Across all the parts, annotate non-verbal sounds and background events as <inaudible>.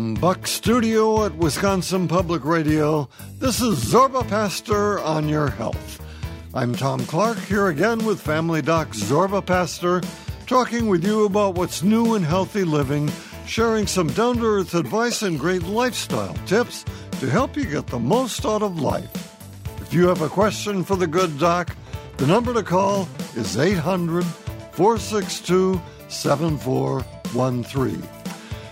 From Buck Studio at Wisconsin Public Radio, this is Zorba Paster on your health. I'm Tom Clark here again with Family Doc Zorba Paster, talking with you about what's new in healthy living, sharing some down to earth advice and great lifestyle tips to help you get the most out of life. If you have a question for the good doc, the number to call is 800 462 7413.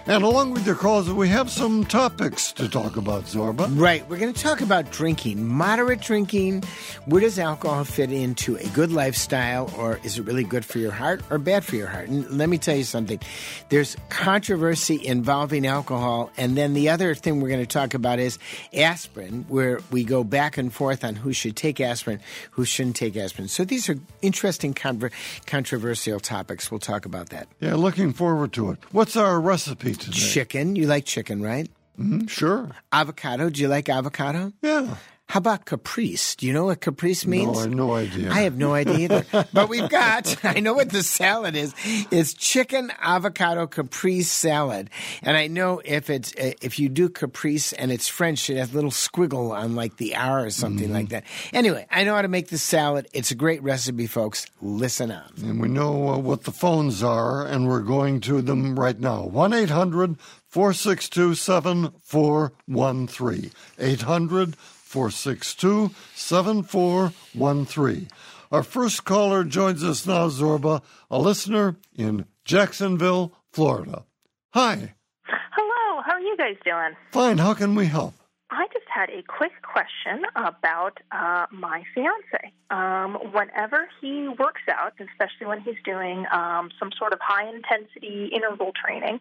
And along with your calls, we have some topics to talk about, Zorba. Right. We're going to talk about drinking, moderate drinking. Where does alcohol fit into a good lifestyle, or is it really good for your heart or bad for your heart? And let me tell you something there's controversy involving alcohol. And then the other thing we're going to talk about is aspirin, where we go back and forth on who should take aspirin, who shouldn't take aspirin. So these are interesting, conver- controversial topics. We'll talk about that. Yeah, looking forward to it. What's our recipe today? Chicken. You like chicken, right? Mm-hmm, sure. Avocado. Do you like avocado? Yeah. How about caprice? Do you know what caprice means? No, I have no idea. I have no idea either. <laughs> but we've got, <laughs> I know what the salad is. It's chicken avocado caprice salad. And I know if it's, if you do caprice and it's French, it has a little squiggle on like the R or something mm-hmm. like that. Anyway, I know how to make the salad. It's a great recipe, folks. Listen up. And we know uh, what the phones are, and we're going to them right now. 1 800 462 7413. 800 462 7413. Our first caller joins us now, Zorba, a listener in Jacksonville, Florida. Hi. Hello. How are you guys doing? Fine. How can we help? I had a quick question about uh, my fiance. Um, whenever he works out, especially when he's doing um, some sort of high intensity interval training,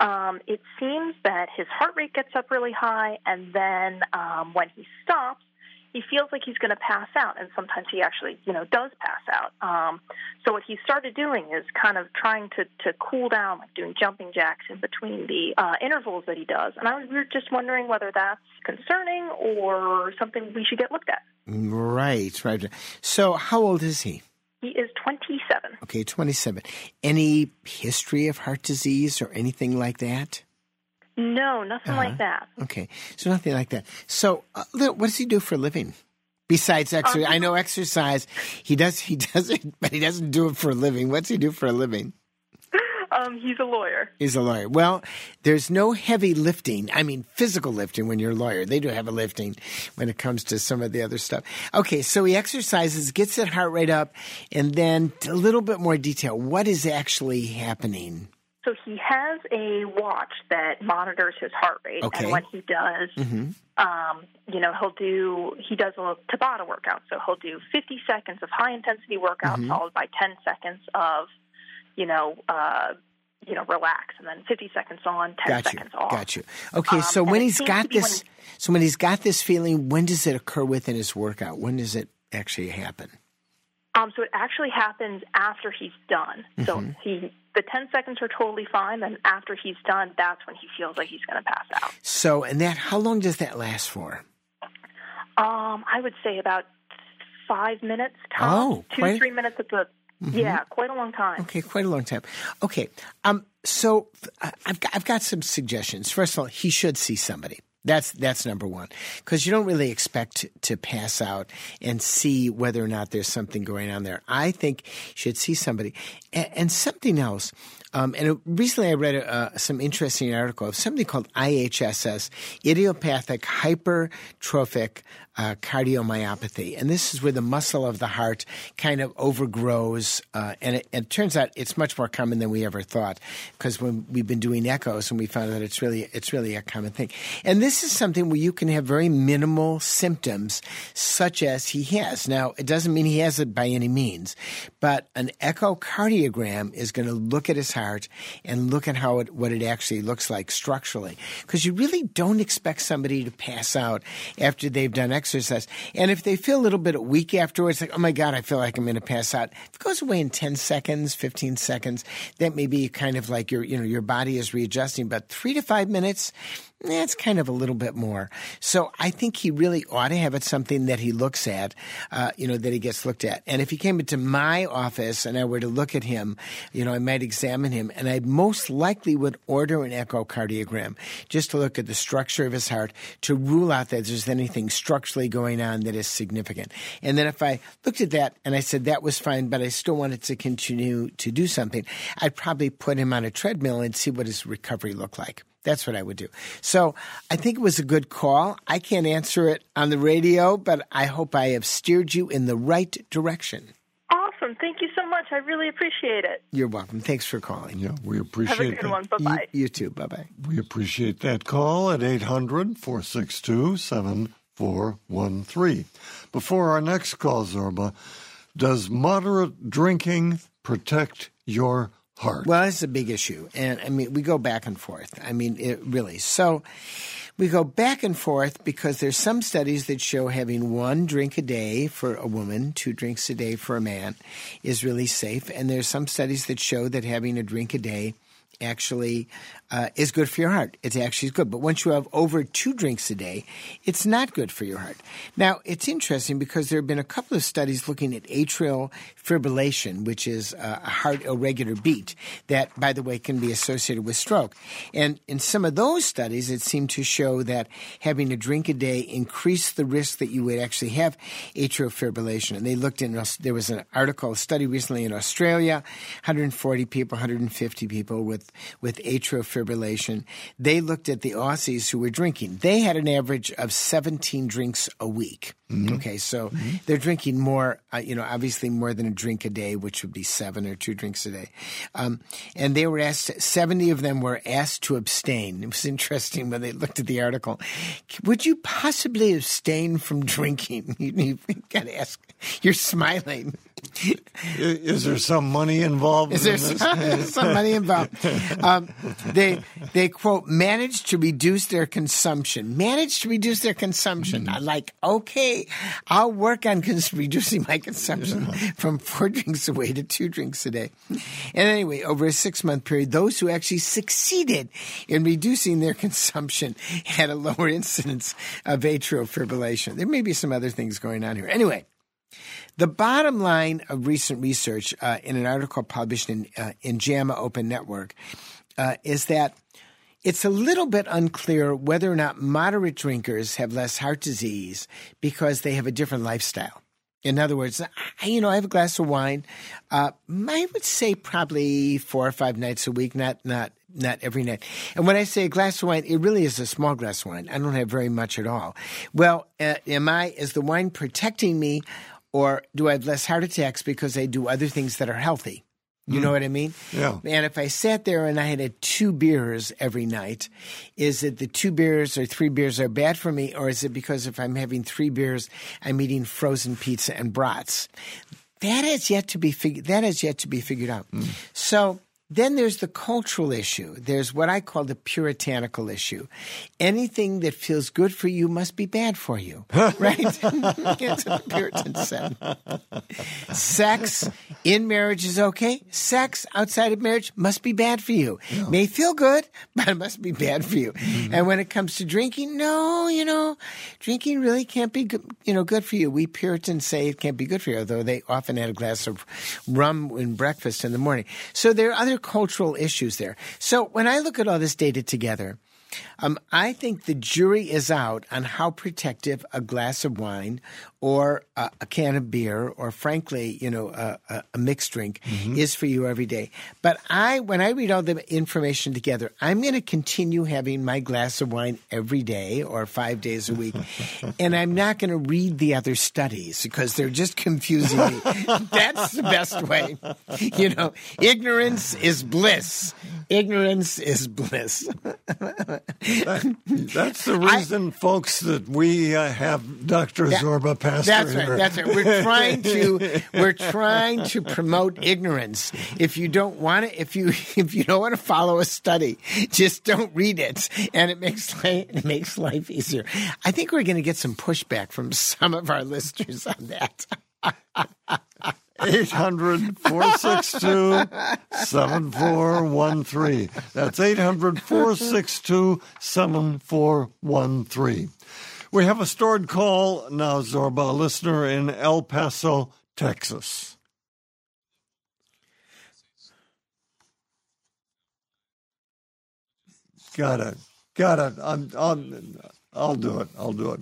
um, it seems that his heart rate gets up really high, and then um, when he stops, he feels like he's going to pass out, and sometimes he actually, you know, does pass out. Um, so what he started doing is kind of trying to to cool down, like doing jumping jacks in between the uh, intervals that he does. And I was just wondering whether that's concerning or something we should get looked at. Right, right. So how old is he? He is 27. Okay, 27. Any history of heart disease or anything like that? No, nothing uh-huh. like that. Okay, so nothing like that. So, uh, what does he do for a living? Besides exercise, um, I know exercise. He does. He <laughs> does it, but he doesn't do it for a living. What's he do for a living? Um, he's a lawyer. He's a lawyer. Well, there's no heavy lifting. I mean, physical lifting when you're a lawyer. They do heavy lifting when it comes to some of the other stuff. Okay, so he exercises, gets that heart rate up, and then a little bit more detail. What is actually happening? So he has a watch that monitors his heart rate, okay. and when he does, mm-hmm. um, you know, he'll do he does a Tabata workout. So he'll do 50 seconds of high intensity workout, mm-hmm. followed by 10 seconds of, you know, uh, you know, relax, and then 50 seconds on, 10 got seconds off. Got you. Okay, um, so when he's got this, when, so when he's got this feeling, when does it occur within his workout? When does it actually happen? Um, so it actually happens after he's done. Mm-hmm. So he the 10 seconds are totally fine. Then after he's done, that's when he feels like he's going to pass out. So, and that, how long does that last for? Um, I would say about five minutes. Time. Oh, two quite... three minutes at the. Mm-hmm. Yeah, quite a long time. Okay, quite a long time. Okay, um, so I've got, I've got some suggestions. First of all, he should see somebody. That's that's number one because you don't really expect to pass out and see whether or not there's something going on there. I think you should see somebody and, and something else. Um, and recently, I read uh, some interesting article of something called IHSS, idiopathic hypertrophic uh, cardiomyopathy. And this is where the muscle of the heart kind of overgrows. Uh, and it, it, turns out it's much more common than we ever thought because when we've been doing echoes and we found out it's really, it's really a common thing. And this is something where you can have very minimal symptoms such as he has. Now, it doesn't mean he has it by any means, but an echocardiogram is going to look at his heart and look at how it, what it actually looks like structurally. Because you really don't expect somebody to pass out after they've done exercise. And if they feel a little bit weak afterwards, like, oh my God, I feel like I'm going to pass out. If it goes away in 10 seconds, 15 seconds, that may be kind of like your, you know, your body is readjusting. But three to five minutes, that's kind of a little bit more. So I think he really ought to have it something that he looks at, uh, you know, that he gets looked at. And if he came into my office and I were to look at him, you know, I might examine him and I most likely would order an echocardiogram just to look at the structure of his heart to rule out that there's anything structurally going on that is significant. And then if I looked at that and I said that was fine, but I still wanted to continue to do something, I'd probably put him on a treadmill and see what his recovery looked like. That's what I would do. So I think it was a good call. I can't answer it on the radio, but I hope I have steered you in the right direction. Awesome. Thank you so much. I really appreciate it. You're welcome. Thanks for calling. Yeah, we appreciate Have a good that. one. Bye bye. You, you too. Bye bye. We appreciate that call at 800 462 7413. Before our next call, Zorba, does moderate drinking protect your Well, it's a big issue. And I mean, we go back and forth. I mean, it really. So we go back and forth because there's some studies that show having one drink a day for a woman, two drinks a day for a man is really safe. And there's some studies that show that having a drink a day actually uh, is good for your heart. It's actually good. But once you have over two drinks a day, it's not good for your heart. Now, it's interesting because there have been a couple of studies looking at atrial fibrillation, which is uh, a heart irregular beat that, by the way, can be associated with stroke. And in some of those studies, it seemed to show that having a drink a day increased the risk that you would actually have atrial fibrillation. And they looked in, there was an article, a study recently in Australia, 140 people, 150 people with, with atrial fibrillation. They looked at the Aussies who were drinking. They had an average of 17 drinks a week. Okay, so they're drinking more, uh, you know, obviously more than a drink a day, which would be seven or two drinks a day. Um, and they were asked, 70 of them were asked to abstain. It was interesting when they looked at the article. Would you possibly abstain from drinking? <laughs> You, you got to ask. You're smiling. Is there some money involved Is in there some, <laughs> some money involved? Um, they they quote managed to reduce their consumption. Managed to reduce their consumption. I'm like, okay, I'll work on cons- reducing my consumption from four <laughs> drinks a day to two drinks a day. And anyway, over a six month period, those who actually succeeded in reducing their consumption <laughs> had a lower incidence of atrial fibrillation. There may be some other things going on here. Anyway. The bottom line of recent research uh, in an article published in, uh, in JAMA Open Network uh, is that it's a little bit unclear whether or not moderate drinkers have less heart disease because they have a different lifestyle. In other words, I, you know, I have a glass of wine. Uh, I would say probably four or five nights a week, not not not every night. And when I say a glass of wine, it really is a small glass of wine. I don't have very much at all. Well, uh, am I is the wine protecting me, or do I have less heart attacks because I do other things that are healthy? You know mm. what I mean? Yeah. And if I sat there and I had a two beers every night, is it the two beers or three beers are bad for me, or is it because if I'm having three beers, I'm eating frozen pizza and brats? That has yet to be figured. That has yet to be figured out. Mm. So then there's the cultural issue. There's what I call the puritanical issue. Anything that feels good for you must be bad for you, <laughs> right? <laughs> That's what the Puritans said. Sex in marriage is okay. Sex outside of marriage must be bad for you. May feel good, <laughs> but it must be bad for you. Mm-hmm. And when it comes to drinking, no, you know, drinking really can't be good, you know, good for you. We Puritans say it can't be good for you, although they often had a glass of rum in breakfast in the morning. So there are other cultural issues there. So when I look at all this data together, um, I think the jury is out on how protective a glass of wine or a, a can of beer or, frankly, you know, a, a, mixed drink is for you every day. But I, when I read all the information together, I'm going to continue having my glass of wine every day or five days a week, <laughs> and I'm not going to read the other studies because they're just confusing me. <laughs> That's the best way. You know, ignorance is bliss. Ignorance is bliss. That's the reason, folks, that we uh, have Dr. Zorba Paster That's right. That's right. We're trying to <laughs> we're trying to promote ignorance. If you don't want to, if you <laughs> if you don't want to follow a study, just don't read it, and it makes life, it makes life easier. I think we're going to get some pushback from some of our listeners on that. 800 462 7413. That's 800 462 7413. We have a stored call now, Zorba, a listener in El Paso, Texas. Got it. Got it. I'm, I'll, I'll do it. I'll do it.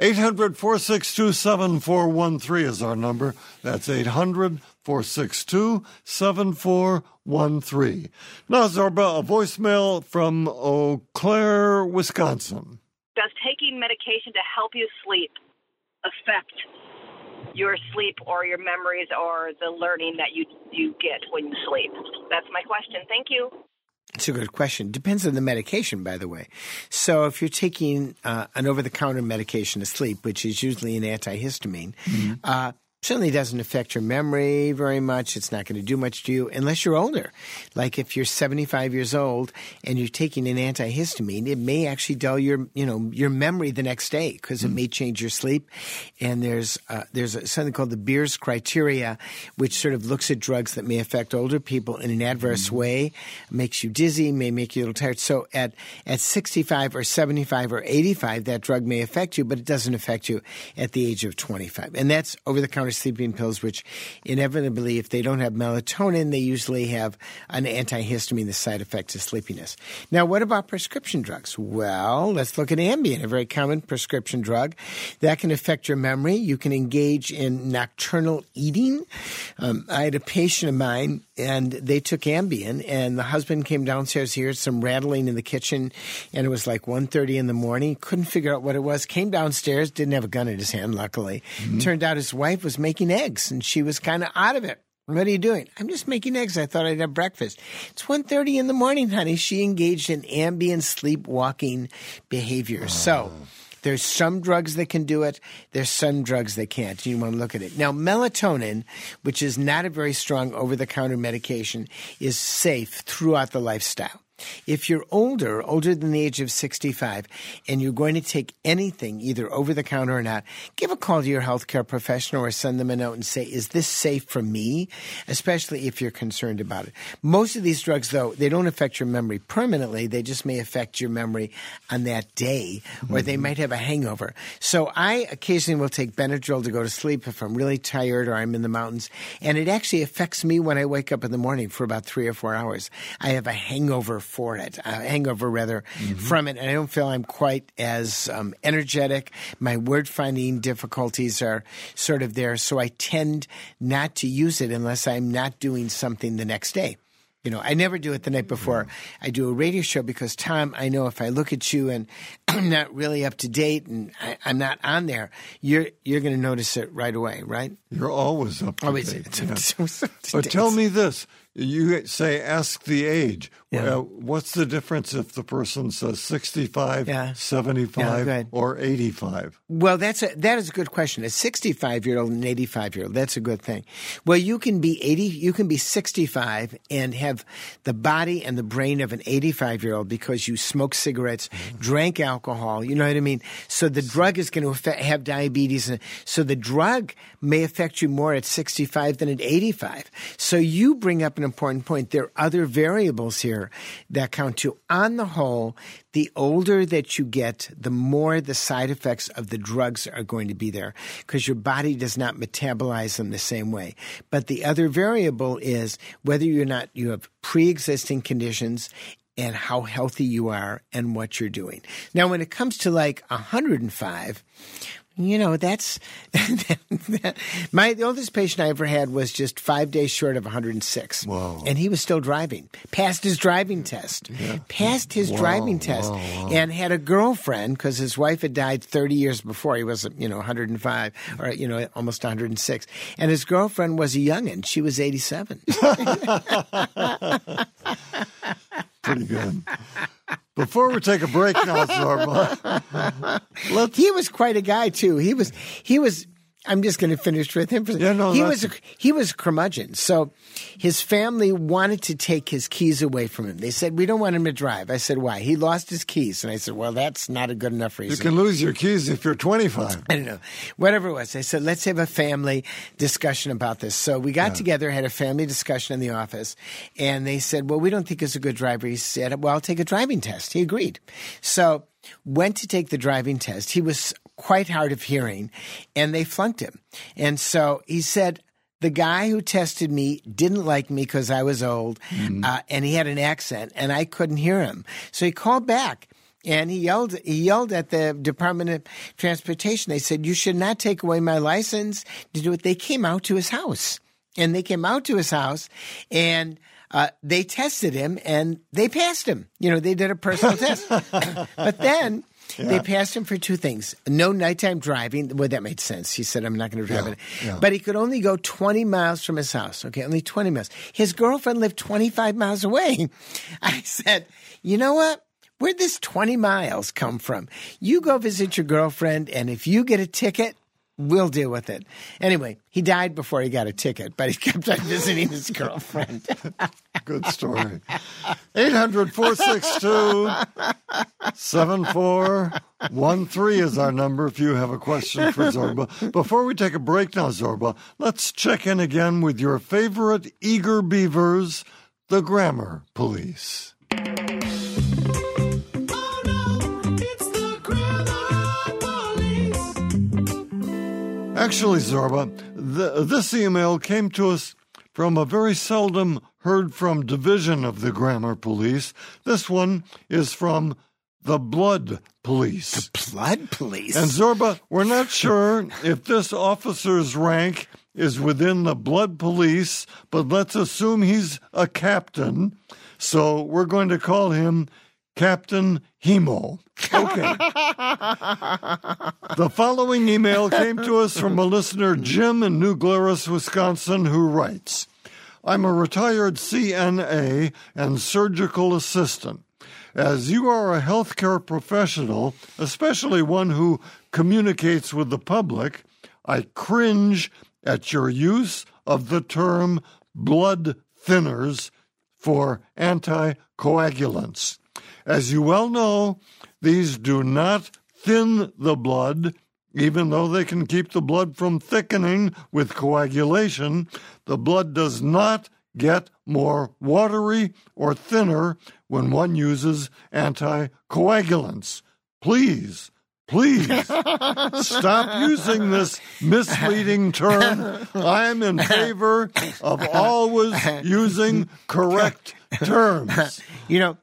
800 462 7413 is our number. That's 800 462 7413. Now, Zorba, a voicemail from Eau Claire, Wisconsin. Does taking medication to help you sleep affect your sleep or your memories or the learning that you, you get when you sleep? That's my question. Thank you. It's a good question. Depends on the medication, by the way. So, if you're taking uh, an over the counter medication to sleep, which is usually an antihistamine, mm-hmm. uh, certainly doesn't affect your memory very much. It's not going to do much to you unless you're older. Like if you're 75 years old and you're taking an antihistamine, it may actually dull your, you know, your memory the next day because it mm. may change your sleep. And there's uh, there's something called the Beers criteria, which sort of looks at drugs that may affect older people in an adverse mm. way, makes you dizzy, may make you a little tired. So at at 65 or 75 or 85, that drug may affect you, but it doesn't affect you at the age of 25. And that's over the counter sleeping pills, which inevitably, if they don't have melatonin, they usually have an antihistamine, the side effect of sleepiness. Now, what about prescription drugs? Well, let's look at Ambien, a very common prescription drug that can affect your memory. You can engage in nocturnal eating. Um, I had a patient of mine and they took Ambien and the husband came downstairs hear some rattling in the kitchen and it was like 1.30 in the morning couldn't figure out what it was came downstairs didn't have a gun in his hand luckily mm-hmm. turned out his wife was making eggs and she was kind of out of it what are you doing? I'm just making eggs. I thought I'd have breakfast. It's 1.30 in the morning, honey. She engaged in Ambien sleepwalking behavior. Oh. So there's some drugs that can do it. There's some drugs that can't. You want to look at it. Now, melatonin, which is not a very strong over the counter medication, is safe throughout the lifestyle. If you're older, older than the age of 65, and you're going to take anything, either over the counter or not, give a call to your healthcare professional or send them a note and say, is this safe for me? Especially if you're concerned about it. Most of these drugs, though, they don't affect your memory permanently. They just may affect your memory on that day, or mm-hmm. they might have a hangover. So I occasionally will take Benadryl to go to sleep if I'm really tired or I'm in the mountains. And it actually affects me when I wake up in the morning for about three or four hours. I have a hangover for it, a hangover rather mm-hmm. from it. And I don't feel I'm quite as um, energetic. My word finding difficulties are sort of there. So I tend not to use it unless I'm not doing something the next day. You know, I never do it the night before. Mm-hmm. I do a radio show because, Tom, I know if I look at you and <clears throat> I'm not really up to date and I, am not on there, you're you're going to notice it right away, right? You're always up to always, date. <laughs> Yeah. but tell me this: you say ask the age. Yeah. Well, what's the difference if the person says 65, yeah. 75, yeah, or 85? Well, that's a, that is a good question. A 65 year old and 85 year old, that's a good thing. Well, you can be 80, you can be 65 and have the body and the brain of an 85 year old because you smoke cigarettes, mm-hmm. drank alcohol, you know what I mean? So the drug is going to affect, have diabetes. And, So the drug may affect you more at 65 than at 85. So you bring up an important point. There are other variables here that count too. On the whole, the older that you get, the more the side effects of the drugs are going to be there because your body does not metabolize them the same way. But the other variable is whether you're not, you have pre existing conditions and how healthy you are and what you're doing. Now, when it comes to like 105, you know, that's <laughs> my the oldest patient I ever had was just five days short of 106. Whoa. And he was still driving, passed his driving test, yeah. passed his whoa, driving test, whoa, and had a girlfriend because his wife had died 30 years before. He was, you know, 105 or, you know, almost 106. And his girlfriend was a youngin'. She was 87. <laughs> <laughs> Pretty good. Before we take a break now, Zorba, let's... <laughs> he was quite a guy too. He was he was I'm just going to finish with him. Yeah, no, he was a, he was a curmudgeon. So his family wanted to take his keys away from him. They said we don't want him to drive. I said why? He lost his keys, and I said, well, that's not a good enough reason. You can lose your keys if you're 25. I don't know. Whatever it was. I said, let's have a family discussion about this. So we got together, had a family discussion in the office, and they said, well, we don't think he's a good driver. He said, well, I'll take a driving test. He agreed. So went to take the driving test. He was quite hard of hearing, and they flunked him. And so he said, the guy who tested me didn't like me because I was old, uh, and he had an accent, and I couldn't hear him. So he called back and he yelled he yelled at the Department of Transportation. They said, You should not take away my license to do it. They came out to his house. And they came out to his house and uh, they tested him and they passed him. You know, they did a personal <laughs> test. <laughs> but then they passed him for two things. No nighttime driving. Well, that made sense. He said, I'm not going to drive Yeah, it. yeah. But he could only go 20 miles from his house. Okay, only 20 miles. His girlfriend lived 25 miles away. <laughs> I said, You know what? Where'd this 20 miles come from? You go visit your girlfriend, and if you get a ticket, we'll deal with it. Anyway, he died before he got a ticket, but he kept on visiting his girlfriend. <laughs> Good story. 800 462 7413 is our number if you have a question for Zorba. Before we take a break now, Zorba, let's check in again with your favorite eager beavers, the Grammar Police. Actually, Zorba, th- this email came to us from a very seldom heard from division of the Grammar Police. This one is from the Blood Police. The blood police. And Zorba, we're not sure if this officer's rank is within the Blood Police, but let's assume he's a captain. So we're going to call him Captain Hemo. Okay. <laughs> the following email came to us from a listener, Jim in New Glarus, Wisconsin, who writes I'm a retired CNA and surgical assistant. As you are a healthcare professional, especially one who communicates with the public, I cringe at your use of the term blood thinners for anticoagulants. As you well know, these do not thin the blood, even though they can keep the blood from thickening with coagulation. The blood does not get more watery or thinner when one uses anticoagulants. Please, please stop using this misleading term. I'm in favor of always using correct terms. <laughs> You know,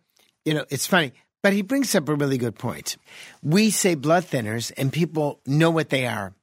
you know, it's funny, but he brings up a really good point. We say blood thinners, and people know what they are.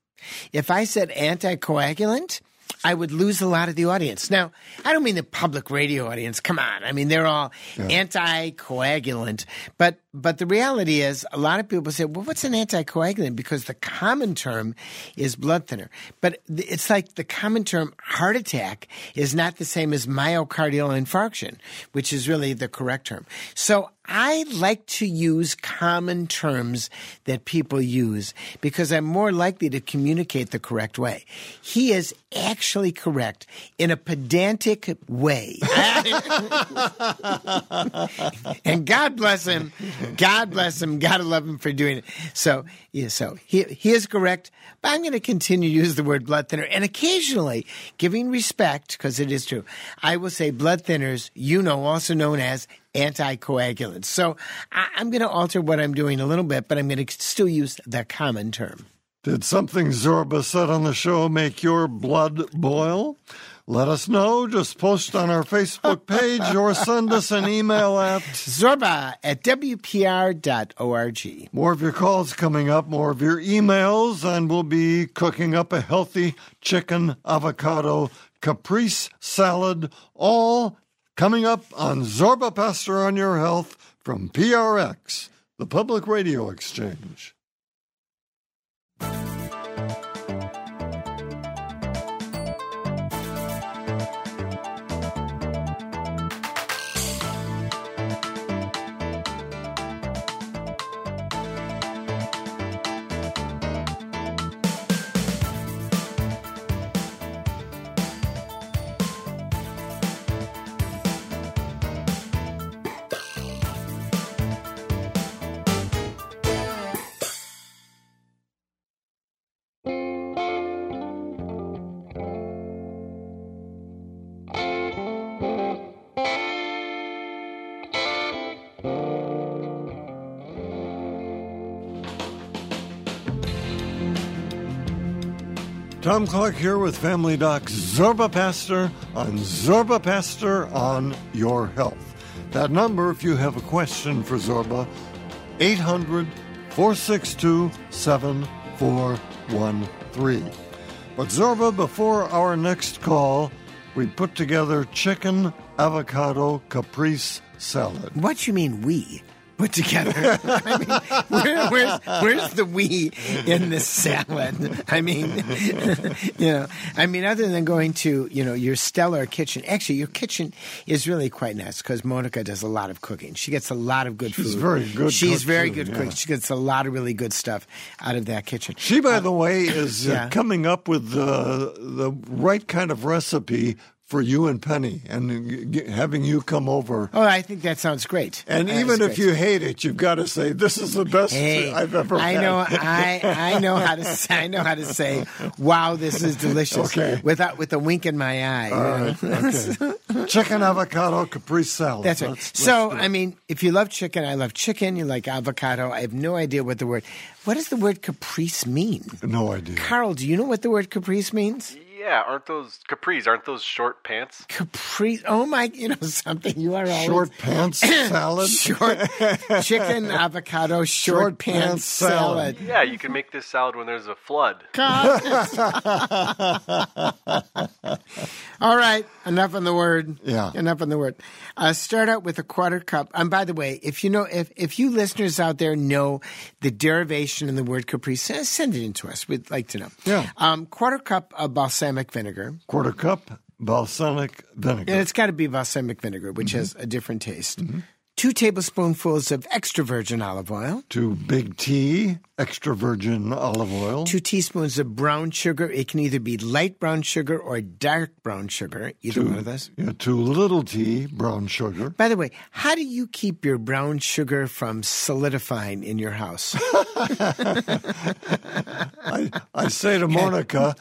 If I said anticoagulant, I would lose a lot of the audience. Now, I don't mean the public radio audience. Come on, I mean they're all anticoagulant. But but the reality is, a lot of people say, "Well, what's an anticoagulant?" Because the common term is blood thinner. But it's like the common term heart attack is not the same as myocardial infarction, which is really the correct term. So I like to use common terms that people use because I'm more likely to communicate the correct way. He is actually correct in a pedantic way. <laughs> and God bless him. God bless him. Gotta love him for doing it. So, yeah, so he, he is correct, but I'm going to continue to use the word blood thinner and occasionally giving respect, because it is true, I will say blood thinners, you know, also known as anticoagulants. So I, I'm going to alter what I'm doing a little bit, but I'm going to still use the common term. Did something Zorba said on the show make your blood boil? Let us know. Just post on our Facebook <laughs> page or send us an email at. Zorba at WPR.org. More of your calls coming up, more of your emails, and we'll be cooking up a healthy chicken avocado caprese salad, all coming up on Zorba Paster on Your Health from PRX, the Public Radio Exchange. Tom Clark here with Family Doc Zorba Paster on Zorba Paster on Your Health. That number, if you have a question for Zorba, 800 462 7413. But Zorba, before our next call, we put together chicken avocado caprese salad. What you mean we? Put together. <laughs> I mean, where, where's, where's the we in this salad? I mean, <laughs> you know, I mean, other than going to, you know, your stellar kitchen. Actually, your kitchen is really quite nice because Monica does a lot of cooking. She gets a lot of good She's food. very good She's very too, good yeah. cook. She gets a lot of really good stuff out of that kitchen. She, by the way, is uh, coming up with the the right kind of recipe for you and Penny, and g- having you come over. Oh, I think that sounds great. And That even if great. you hate it, you've got to say this is the best Hey, I've ever I had. know, I I know how to say, I know how to say, "Wow, this is delicious." Okay. Without with a wink in my eye. All right, okay. <laughs> Chicken avocado caprese salad. That's right. Let's- so, let's. I mean, if you love chicken, I love chicken. You like avocado. I have no idea what the word. What does the word caprice mean? no idea. Carl, do you know what the word caprice means? Yeah, aren't those capris? Aren't those short pants? <laughs> Caprice. Oh my! You know something? You are always Short pants <coughs> salad. short <laughs> chicken avocado short, Short pants, pants salad. salad. Yeah, you can make this salad when there's a flood. <laughs> All right, enough on the word. Yeah. enough on the word. Uh, start out with a quarter cup. And by the way, if you know, if if you listeners out there know the derivation in the word caprice, uh, send it in to us. We'd like to know. Yeah. Um, quarter cup of balsamic vinegar, Quarter cup balsamic vinegar. and it's got to be balsamic vinegar, which has a different taste. Two tablespoonfuls of extra virgin olive oil. Two big tea, extra virgin olive oil. Two teaspoons of brown sugar. It can either be light brown sugar or dark brown sugar. Either one of those. Yeah, two little tea, brown sugar. By the way, how do you keep your brown sugar from solidifying in your house? <laughs> I, I say to Monica,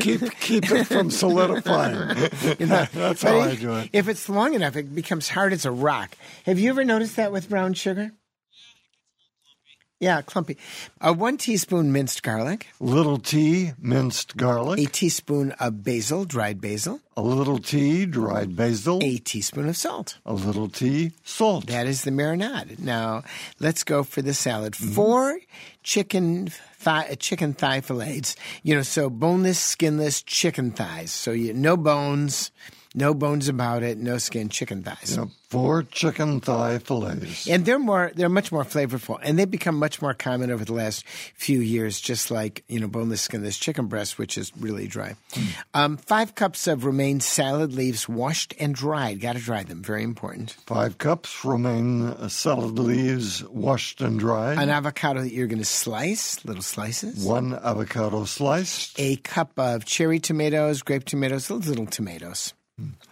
keep keep it from solidifying. <laughs> You know, <laughs> That's how if, I do it. If it's long enough, it becomes hard as a rock. Have you ever noticed that with brown sugar? Yeah, clumpy. Uh, one teaspoon minced garlic, Little tea, minced garlic. a teaspoon of basil, dried basil, A little tea, dried basil. a teaspoon of salt. A little tea, salt. That is the marinade. Now, let's go for the salad. Mm-hmm. Four chicken thigh, uh, chicken thigh fillets. You know, so boneless, skinless chicken thighs. So you no bones, no bones about it, no skin, chicken thighs. Four chicken thigh fillets. And they're more, they're much more flavorful, and they've become much more common over the last few years. Just like you know, boneless, skinless chicken breast, which is really dry. Um, five cups of romaine salad leaves, washed and dried. Got to dry them. Very important. Five cups romaine salad leaves, washed and dried. An avocado that you're going to slice, little slices. One avocado sliced. a cup of cherry tomatoes, grape tomatoes, little tomatoes.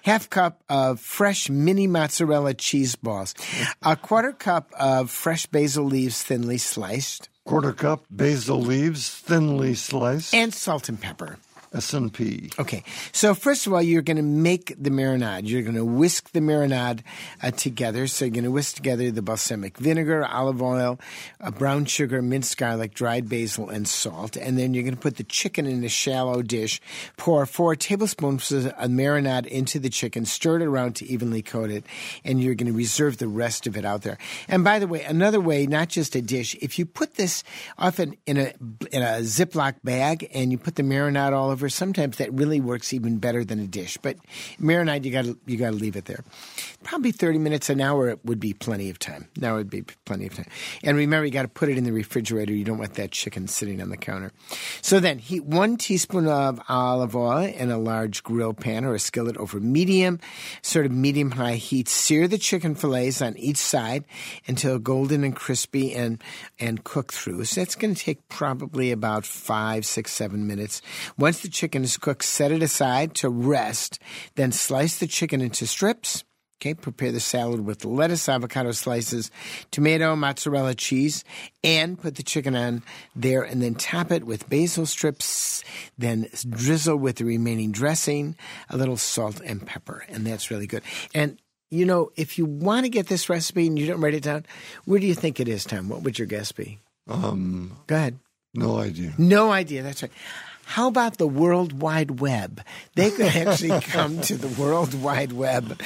Half cup of fresh mini mozzarella cheese balls. A quarter cup of fresh basil leaves thinly sliced. Quarter cup basil leaves, thinly sliced. And salt and pepper. S&P. Okay, so first of all, you're going to make the marinade. You're going to whisk the marinade uh, together. So you're going to whisk together the balsamic vinegar, olive oil, uh, brown sugar, minced garlic, dried basil, and salt. And then you're going to put the chicken in a shallow dish. Pour four tablespoons of marinade into the chicken, stir it around to evenly coat it, and you're going to reserve the rest of it out there. And by the way, another way, not just a dish, if you put this often in a in a Ziploc bag and you put the marinade all over, sometimes that really works even better than a dish. But marinade, you got you got to leave it there. Probably thirty minutes an hour would be plenty of time. Now it would be plenty of time. And remember, you got to put it in the refrigerator. You don't want that chicken sitting on the counter. So then, heat one teaspoon of olive oil in a large grill pan or a skillet over medium, sort of medium high heat. Sear the chicken fillets on each side until golden and crispy and and cook through. So that's going to take probably about five, six, seven minutes. Once the chicken is cooked, set it aside to rest. Then slice the chicken into strips. Okay, prepare the salad with lettuce, avocado slices, tomato, mozzarella cheese, and put the chicken on there and then top it with basil strips, then drizzle with the remaining dressing, a little salt and pepper, and that's really good. And you know, if you want to get this recipe and you don't write it down, where do you think it is, Tom? What would your guess be? Um, Go ahead. no idea. No idea. That's right. How about the World Wide Web? They could actually <laughs> come to the World Wide Web.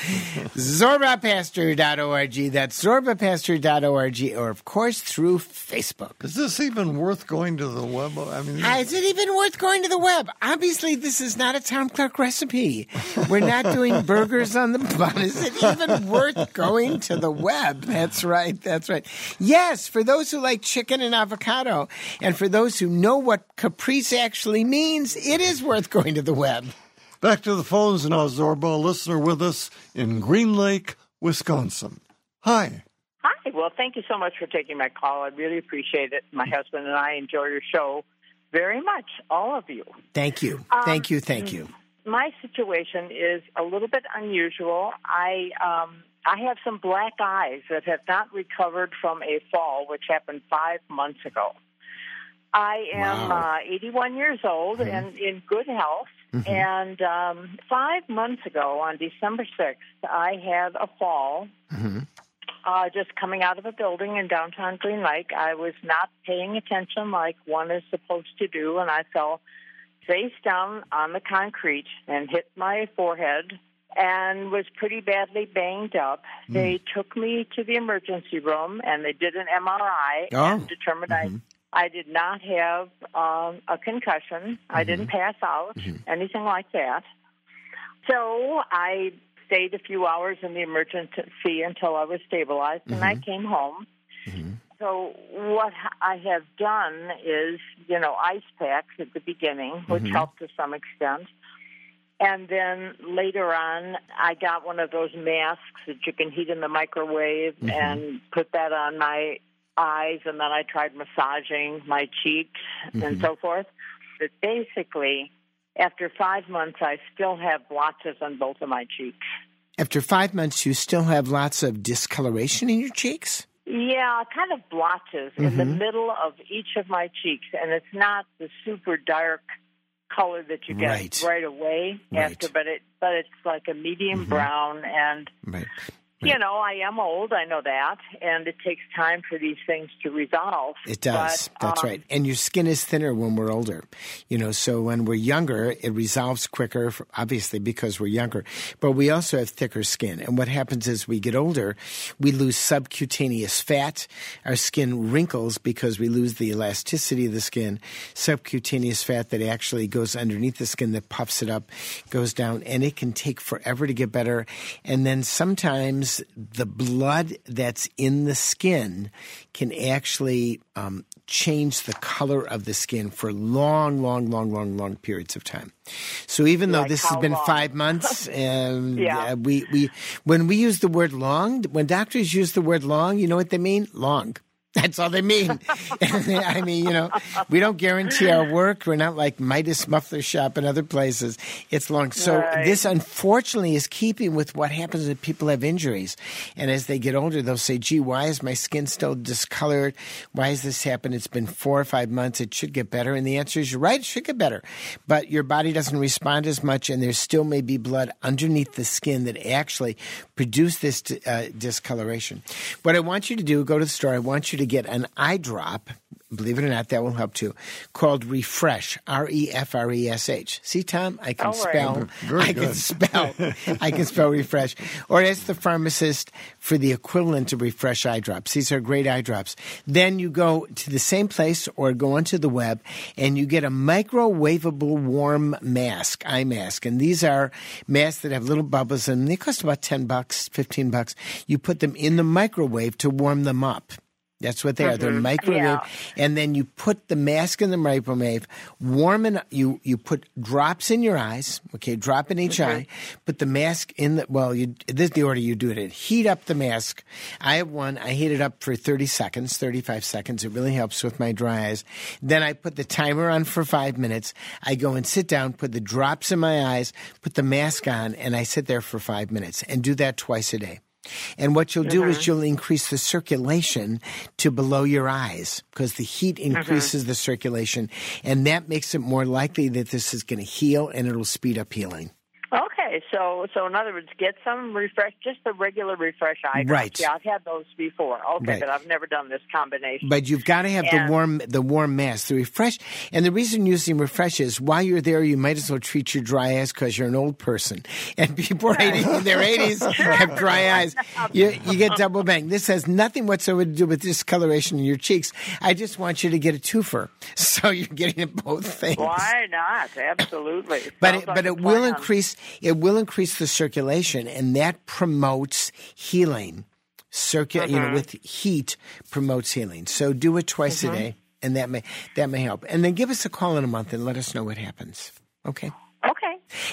ZorbaPaster.org. That's ZorbaPaster.org, or of course through Facebook. Is this even worth going to the web? I mean, Uh, Is it even worth going to the web? Obviously, this is not a Tom Clark recipe. We're not doing <laughs> burgers on the bun. Is it even worth going to the web? That's right. That's right. Yes, for those who like chicken and avocado, and for those who know what caprice actually means, it is worth going to the web. back to the phones now, Zorba, a listener with us in Green Lake, Wisconsin. Hi. Hi. Well, thank you so much for taking my call. I really appreciate it. My husband and I enjoy your show very much, all of you. Thank you. Thank you. Thank you. My situation is a little bit unusual. I um, I have some black eyes that have not recovered from a fall, which happened five months ago. I am Wow. uh, 81 years old and in good health. And um, five months ago, on December 6th, I had a fall uh, just coming out of a building in downtown Green Lake. I was not paying attention like one is supposed to do, and I fell face down on the concrete and hit my forehead and was pretty badly banged up. They took me to the emergency room and they did an MRI Oh. and determined I I did not have um, a concussion. I mm-hmm. didn't pass out, mm-hmm. anything like that. So I stayed a few hours in the emergency until I was stabilized, and I mm-hmm. came home. So what I have done is, you know, ice packs at the beginning, which helped to some extent. And then later on, I got one of those masks that you can heat in the microwave and put that on my eyes. And then I tried massaging my cheeks and mm-hmm. so forth. But basically, after five months, I still have blotches on both of my cheeks. After five months, you still have lots of discoloration in your cheeks? Yeah, kind of blotches in the mm-hmm. middle of each of my cheeks, and it's not the super dark color that you get Right. right, away Right. after, but it but it's like a medium mm-hmm. brown, and Right. You know I am old, I know that, and it takes time for these things to resolve. It does. But, That's um, right. And your skin is thinner when we're older. You know, so when we're younger, it resolves quicker, obviously because we're younger. But we also have thicker skin. And what happens is we get older, we lose subcutaneous fat. Our skin wrinkles because we lose the elasticity of the skin. Subcutaneous fat that actually goes underneath the skin that puffs it up, goes down, and it can take forever to get better. And then sometimes the blood that's in the skin can actually um, change the color of the skin for long, long, long, long, long periods of time. So even though Like this has been long? five months, <laughs> um, Yeah. uh, we we when we use the word long, when doctors use the word long, you know what they mean? Long. That's all they mean. <laughs> I mean, you know, we don't guarantee our work. We're not like Midas Muffler Shop and other places. It's long. So Right. this, unfortunately, is keeping with what happens when people have injuries. And as they get older, they'll say, gee, why is my skin still discolored? Why has this happened? It's been four or five months. It should get better. And the answer is, you're right, it should get better. But your body doesn't respond as much, and there still may be blood underneath the skin that actually produced this uh, discoloration. What I want you to do, go to the store. I want you to get an eye drop. Believe it or not, that will help too. Called Refresh, R E F R E S H. See, Tom, I can All right. spell. Very I can spell. I can spell Refresh. Or ask the pharmacist for the equivalent of Refresh eye drops. These are great eye drops. Then you go to the same place or go onto the web and you get a microwavable warm mask, eye mask. And these are masks that have little bubbles in them. They cost about 10 bucks, 15 bucks. You put them in the microwave to warm them up. That's what they are. They're mm-hmm. microwave, Yeah. and then you put the mask in the microwave, warm it. up. You you put drops in your eyes. Okay, drop in each mm-hmm. eye. Put the mask in the. Well, you this is the order you do it in. Heat up the mask. I have one. I heat it up for thirty seconds, thirty five seconds. It really helps with my dry eyes. Then I put the timer on for five minutes. I go and sit down, put the drops in my eyes, put the mask on, and I sit there for five minutes and do that twice a day. And what you'll do is mm-hmm. you'll increase the circulation to below your eyes because the heat mm-hmm. increases the circulation, and that makes it more likely that this is going to heal and it'll speed up healing. Okay, so so in other words, get some refresh, just the regular refresh eye drops. Right. Yeah, I've had those before. Okay, Right. but I've never done this combination. But you've got to have And- the warm the warm mask, the refresh. And the reason using refresh is while you're there, you might as well treat your dry eyes because you're an old person. And people are 80, in their 80s have dry eyes. You, you get double bang. This has nothing whatsoever to do with discoloration in your cheeks. I just want you to get a twofer. <laughs> So you're getting both <laughs> things. Why not? Absolutely. But Sounds it, like but it will plan. increase it will increase the circulation and that promotes healing. Circu- you know, mm-hmm. with heat promotes healing. So do it twice a mm-hmm. day, and that may that may help. And then give us a call in a month and let us know what happens. Okay.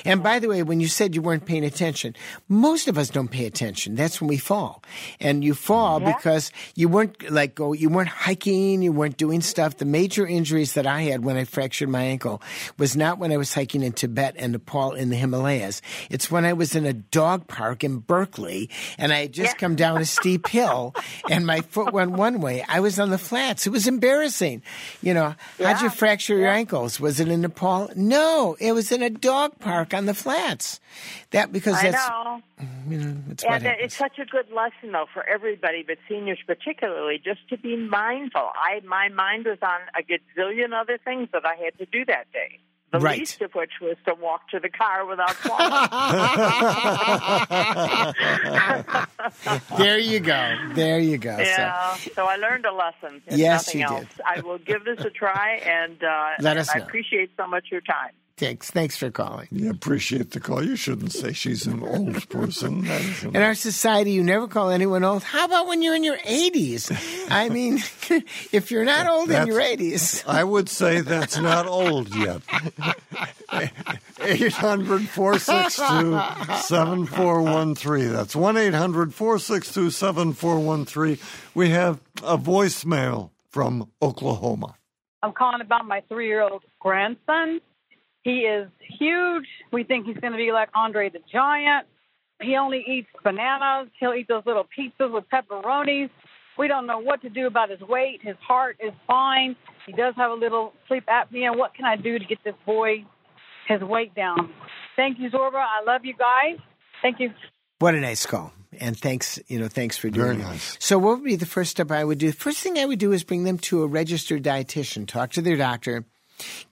And by the way, when you said you weren't paying attention, most of us don't pay attention. That's when we fall. And you fall Yeah. because you weren't like go you weren't hiking, you weren't doing stuff. The major injuries that I had when I fractured my ankle was not when I was hiking in Tibet and Nepal in the Himalayas. It's when I was in a dog park in Berkeley and I had just come down a steep hill and my foot went one way. I was on the flats. It was embarrassing. You know, how'd you Yeah. fracture your ankles? Was it in Nepal? No, it was in a dog park on the flats. That because I that's know. you know what And it's such a good lesson, though, for everybody, but seniors particularly, just to be mindful. I my mind was on a gazillion other things that I had to do that day. The Right. least of which was to walk to the car without <laughs> falling. there you go. There you go. yeah, So so I learned a lesson. if Yes, nothing you else. did. I will give this a try, and uh, Let us I know. appreciate so much your time. Thanks. Thanks for calling. You appreciate the call. You shouldn't say she's an old person. In our society, you never call anyone old. How about when you're in your 80s? I mean, <laughs> if you're not old in your 80s, I would say that's not old yet. 800 462 7413. That's 1 800 462 7413. We have a voicemail from Oklahoma. I'm calling about my three year old grandson. He is huge. We think he's going to be like Andre the Giant. He only eats bananas. He'll eat those little pizzas with pepperonis. We don't know what to do about his weight. His heart is fine. He does have a little sleep apnea. What can I do to get this boy his weight down? Thank you, Zorba. I love you guys. Thank you. what a nice call. And thanks, you know, thanks for doing Very it. So, what would be the first step I would do? The first thing I would do is bring them to a registered dietitian, talk to their doctor,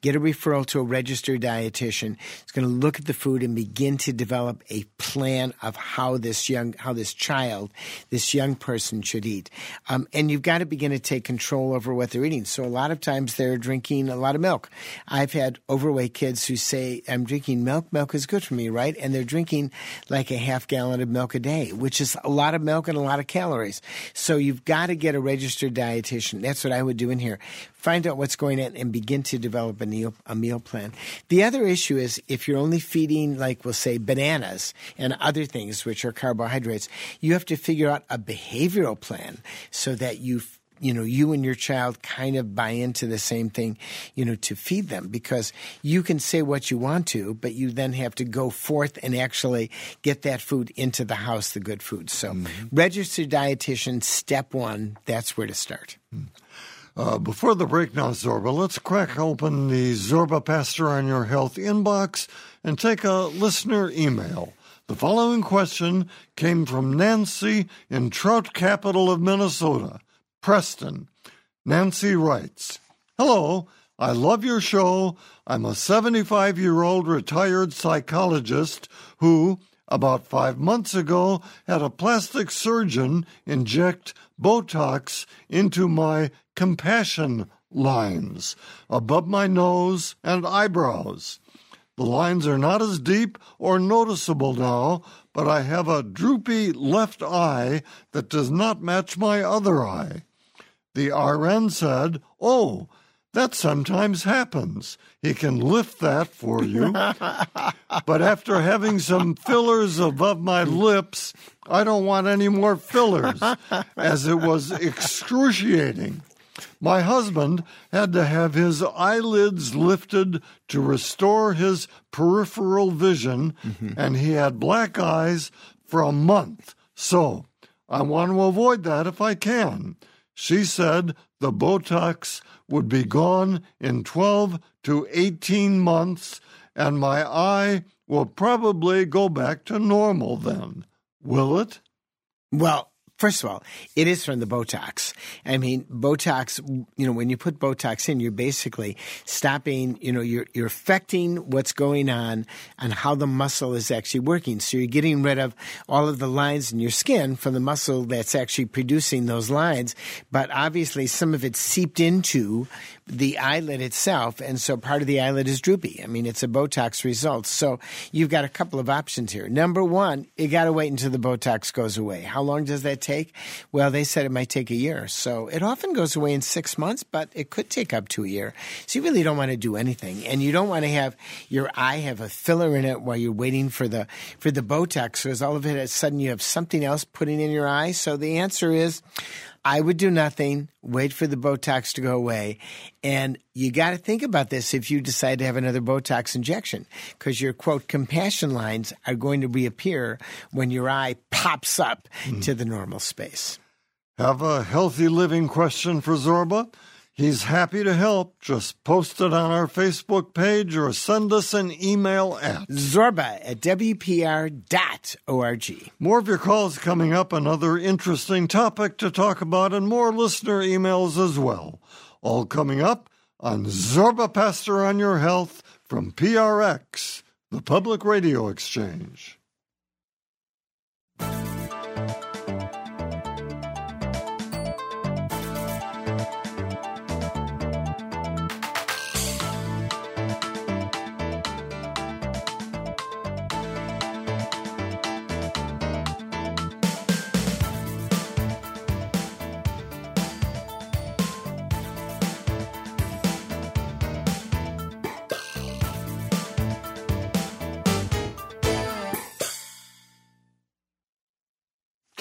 get a referral to a registered dietitian. It's going to look at the food and begin to develop a plan of how this young, how this child, this young person should eat. Um, and you've got to begin to take control over what they're eating. So a lot of times they're drinking a lot of milk. I've had overweight kids who say, I'm drinking milk. Milk is good for me, right? And they're drinking like a half gallon of milk a day, which is a lot of milk and a lot of calories. So you've got to get a registered dietitian. That's what I would do in here. Find out what's going on and begin to develop a meal, a meal plan. The other issue is if you're only feeding, like we'll say, bananas and other things, which are carbohydrates, you have to figure out a behavioral plan so that you you know, you and your child kind of buy into the same thing, you know, to feed them because you can say what you want to, but you then have to go forth and actually get that food into the house, the good food. So, mm-hmm. registered dietitian, step one, that's where to start. Hmm. Uh, before the break now, Zorba, let's crack open the Zorba Paster on Your Health inbox and take a listener email. The following question came from Nancy in Trout Capital of Minnesota, Preston. Nancy writes Hello, I love your show. I'm a 75 year old retired psychologist who, about five months ago, had a plastic surgeon inject Botox into my compassion lines above my nose and eyebrows. The lines are not as deep or noticeable now, but I have a droopy left eye that does not match my other eye. The RN said, Oh, that sometimes happens. He can lift that for you. <laughs> but after having some fillers above my lips, I don't want any more fillers, as it was excruciating. My husband had to have his eyelids lifted to restore his peripheral vision, mm-hmm. and he had black eyes for a month. So I want to avoid that if I can. She said the Botox would be gone in 12 to 18 months, and my eye will probably go back to normal then. Will it? Well, First of all, it is from the Botox. I mean, Botox, you know, when you put Botox in, you're basically stopping, you know, you're, you're affecting what's going on and how the muscle is actually working. So you're getting rid of all of the lines in your skin from the muscle that's actually producing those lines. But obviously, some of it seeped into the eyelid itself, and so part of the eyelid is droopy. I mean, it's a Botox result. So you've got a couple of options here. Number one, you got to wait until the Botox goes away. How long does that take? Well, they said it might take a year. So it often goes away in six months, but it could take up to a year. So you really don't want to do anything, and you don't want to have your eye have a filler in it while you're waiting for the for the Botox, because all of it, sudden you have something else putting in your eye. So the answer is. I would do nothing, wait for the Botox to go away. And you got to think about this if you decide to have another Botox injection, because your quote, compassion lines are going to reappear when your eye pops up mm. to the normal space. Have a healthy living question for Zorba? He's happy to help. Just post it on our Facebook page or send us an email at zorba at wpr.org. More of your calls coming up, another interesting topic to talk about, and more listener emails as well. All coming up on Zorba Paster on Your Health from PRX, the Public Radio Exchange.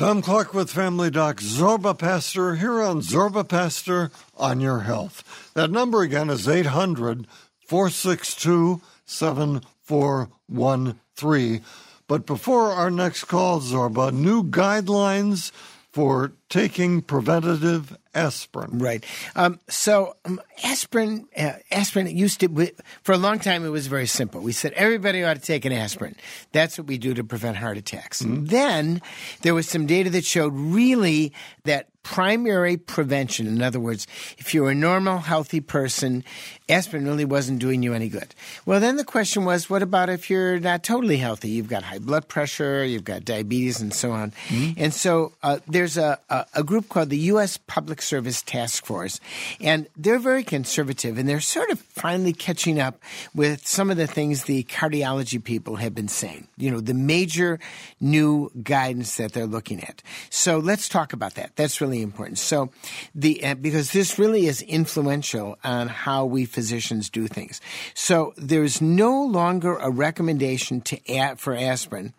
Tom Clark with Family Doc Zorba Paster here on Zorba Paster on Your Health. That number again is 800 462 7413. But before our next call, Zorba, new guidelines for taking preventative aspirin. Right. Um, so um, aspirin, uh, aspirin used to for a long time. It was very simple. We said everybody ought to take an aspirin. That's what we do to prevent heart attacks. Mm-hmm. Then there was some data that showed really that primary prevention. In other words, if you're a normal, healthy person, aspirin really wasn't doing you any good. Well, then the question was, what about if you're not totally healthy? You've got high blood pressure, you've got diabetes, and so on. Mm-hmm. And so uh, there's a, a, a, group called the U.S. Public Service Task Force, and they're very conservative, and they're sort of finally catching up with some of the things the cardiology people have been saying. You know, the major new guidance that they're looking at. So let's talk about that. That's really important. So, the uh, because this really is influential on how we physicians do things. So, there's no longer a recommendation to for aspirin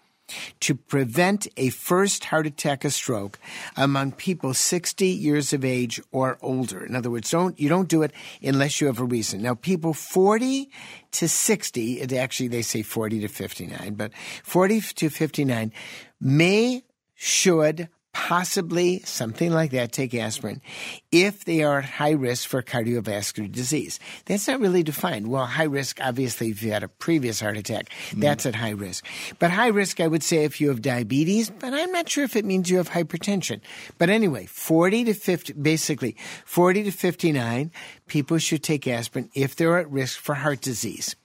to prevent a first heart attack or stroke among people 60 years of age or older. In other words, don't you don't do it unless you have a reason. Now, people 40 to 60, it actually they say 40 to 59, but 40 to 59 may should possibly something like that take aspirin if they are at high risk for cardiovascular disease. That's not really defined. Well, high risk, obviously, if you had a previous heart attack, that's mm. at high risk. But high risk, I would say, if you have diabetes, but I'm not sure if it means you have hypertension. But anyway, 40 to 50, basically, 40 to 59, people should take aspirin if they're at risk for heart disease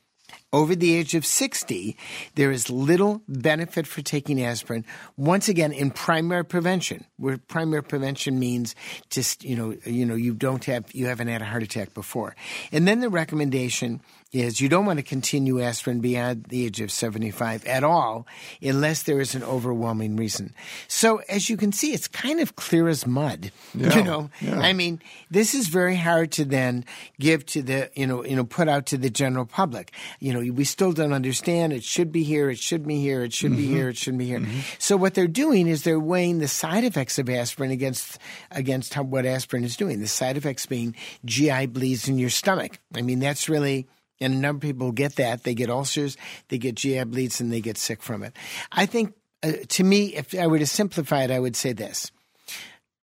over the age of 60, there is little benefit for taking aspirin. Once again, in primary prevention, where primary prevention means just, you know, you know, you don't have, you haven't had a heart attack before. And then the recommendation is you don't want to continue aspirin beyond the age of 75 at all unless there is an overwhelming reason. So as you can see, it's kind of clear as mud. <laughs> Yeah, you know, yeah. I mean, this is very hard to then give to the, you know, you know, put out to the general public. You know, we still don't understand. It should be here. It should be here. It should mm-hmm. be here. It should be here. Mm-hmm. So what they're doing is they're weighing the side effects of aspirin against against how, what aspirin is doing. The side effects being GI bleeds in your stomach. I mean, that's really and a number of people get that. They get ulcers, they get GI bleeds, and they get sick from it. I think, uh, to me, if I were to simplify it, I would say this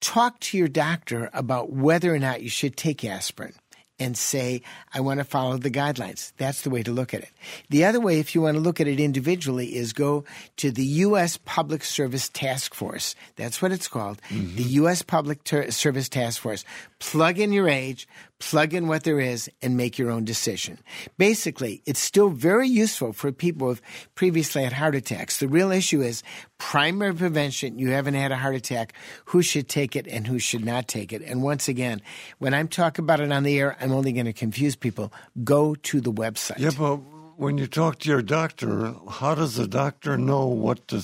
talk to your doctor about whether or not you should take aspirin. and say, I want to follow the guidelines. That's the way to look at it. The other way, if you want to look at it individually, is go to the U.S. Public Service Task Force. That's what it's called. Mm-hmm. The U.S. Public Ter- Service Task Force. Plug in your age, plug in what there is, and make your own decision. Basically, it's still very useful for people who've previously had heart attacks. The real issue is primary prevention. You haven't had a heart attack. Who should take it and who should not take it? And once again, when I'm talking about it on the air, I'm only going to confuse people. Go to the website. Yeah, but when you talk to your doctor, how does the doctor know what to?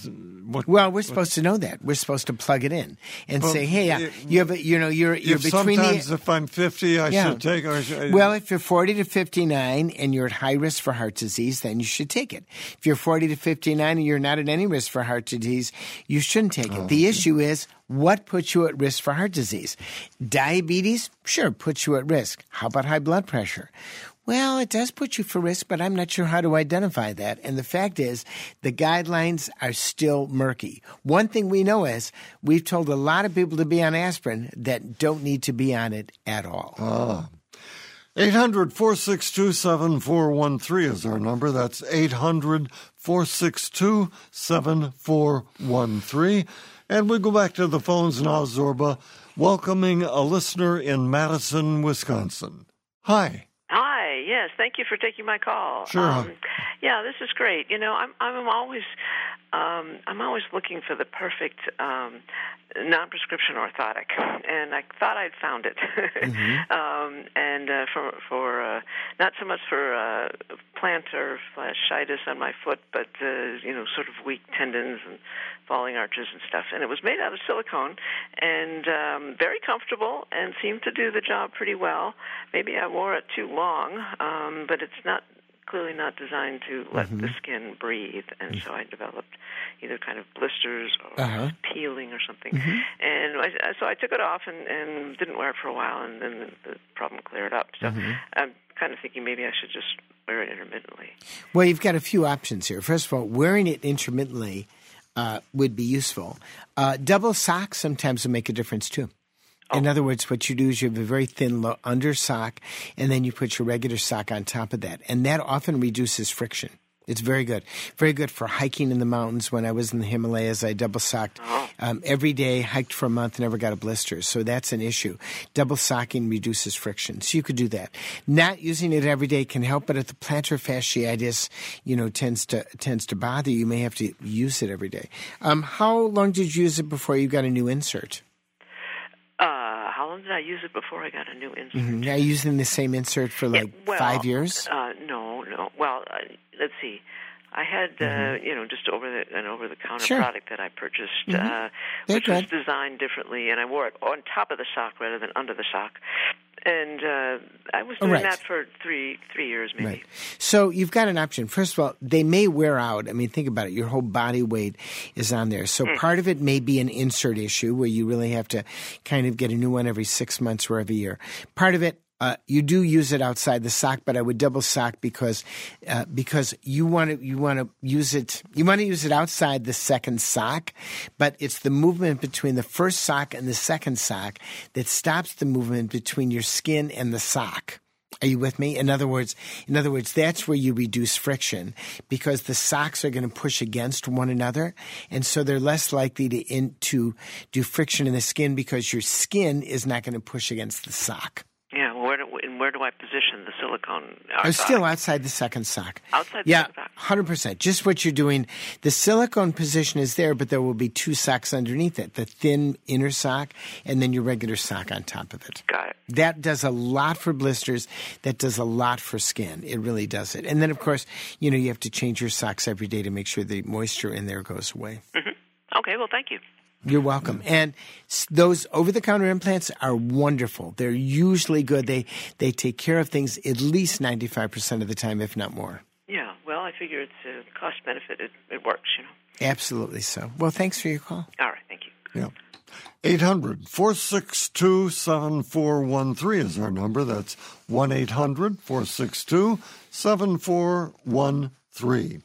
What, Well, we're supposed to know that. We're supposed to plug it in and say, "Hey, uh, it- you have, a, you know, you're you're if between sometimes the." if I'm 50, I Yeah. should take. Or should, Well, if you're 40 to 59 and you're at high risk for heart disease, then you should take it. If you're 40 to 59 and you're not at any risk for heart disease, you shouldn't take it. The issue is what puts you at risk for heart disease? Diabetes, sure, puts you at risk. How about high blood pressure? Well, it does put you for risk, but I'm not sure how to identify that. And the fact is, the guidelines are still murky. One thing we know is we've told a lot of people to be on aspirin that don't need to be on it at all. Ah. 800 462 7413 is our number. That's 800 462 7413. And we go back to the phones now, Zorba, welcoming a listener in Madison, Wisconsin. Hi. Thank you for taking my call. Sure. Um, yeah, this is great. You know, I'm I'm always um, I'm always looking for the perfect um, non-prescription orthotic, and I thought I'd found it. <laughs> um, and uh, for for uh, not so much for uh, plantar fasciitis on my foot, but uh, you know, sort of weak tendons and falling arches and stuff. And it was made out of silicone and um, very comfortable and seemed to do the job pretty well. Maybe I wore it too long, um, but it's not clearly not designed to let the skin breathe, and so I developed either kind of blisters or Uh-huh. peeling or something. And I, I- so I took it off and, and didn't wear it for a while, and then the, the problem cleared up. So I'm kind of thinking maybe I should just wear it intermittently. Well, you've got a few options here. First of all, wearing it intermittently uh, would be useful. Uh, double socks sometimes will make a difference too. In other words, what you do is you have a very thin lo- under sock, and then you put your regular sock on top of that, and that often reduces friction. It's very good, very good for hiking in the mountains. When I was in the Himalayas, I double socked um, every day, hiked for a month, never got a blister. So that's an issue. Double socking reduces friction, so you could do that. Not using it every day can help, but if the plantar fasciitis, you know, tends to tends to bother you, you may have to use it every day. Um, how long did you use it before you got a new insert? Uh, long did I use it before I got a new insert? Mhm. Are you using the same insert for like well, five years? Uh, no, no. Well, uh, let's see. I had, uh, you know, just over the an over the counter Mm-hmm. Sure. Mm-hmm. product that I purchased, uh, They're which was designed differently, and I wore it on top of the sock rather than under the sock. And uh, I was Oh, doing right. that for three three years, maybe. Right. So you've got an option. First of all, they may wear out. I mean, think about it. Your whole body weight is on there. So part of it may be an insert issue where you really have to kind of get a new one every six months or every year. Part of it. Uh, you do use it outside the sock, but I would double sock because uh, because you want to you want to use it you want to use it outside the second sock, but it's the movement between the first sock and the second sock that stops the movement between your skin and the sock. Are you with me? In other words, in other words, that's where you reduce friction because the socks are going to push against one another, and so they're less likely to in, to do friction in the skin because your skin is not going to push against the sock. Where do and where do I position the silicone? Oh, Are orthotic? still outside the second sock. Outside the yeah, second sock. hundred percent. Just what you're doing. The silicone position is there, but there will be two socks underneath it: the thin inner sock, and then your regular sock on top of it. Got it. That does a lot for blisters. That does a lot for skin. It really does it. And then, of course, you know you have to change your socks every day to make sure the moisture in there goes away. Mm-hmm. Okay. Well, thank you. You're welcome. And those over-the-counter implants are wonderful. They're usually good. They they take care of things at least 95% of the time, if not more. Yeah. Well, I figure it's a cost benefit. It it works. You know. Absolutely so. Well, thanks for your call. All right. Thank you. Yeah. 800 462 7413 is our number. That's 1 800 462 7413.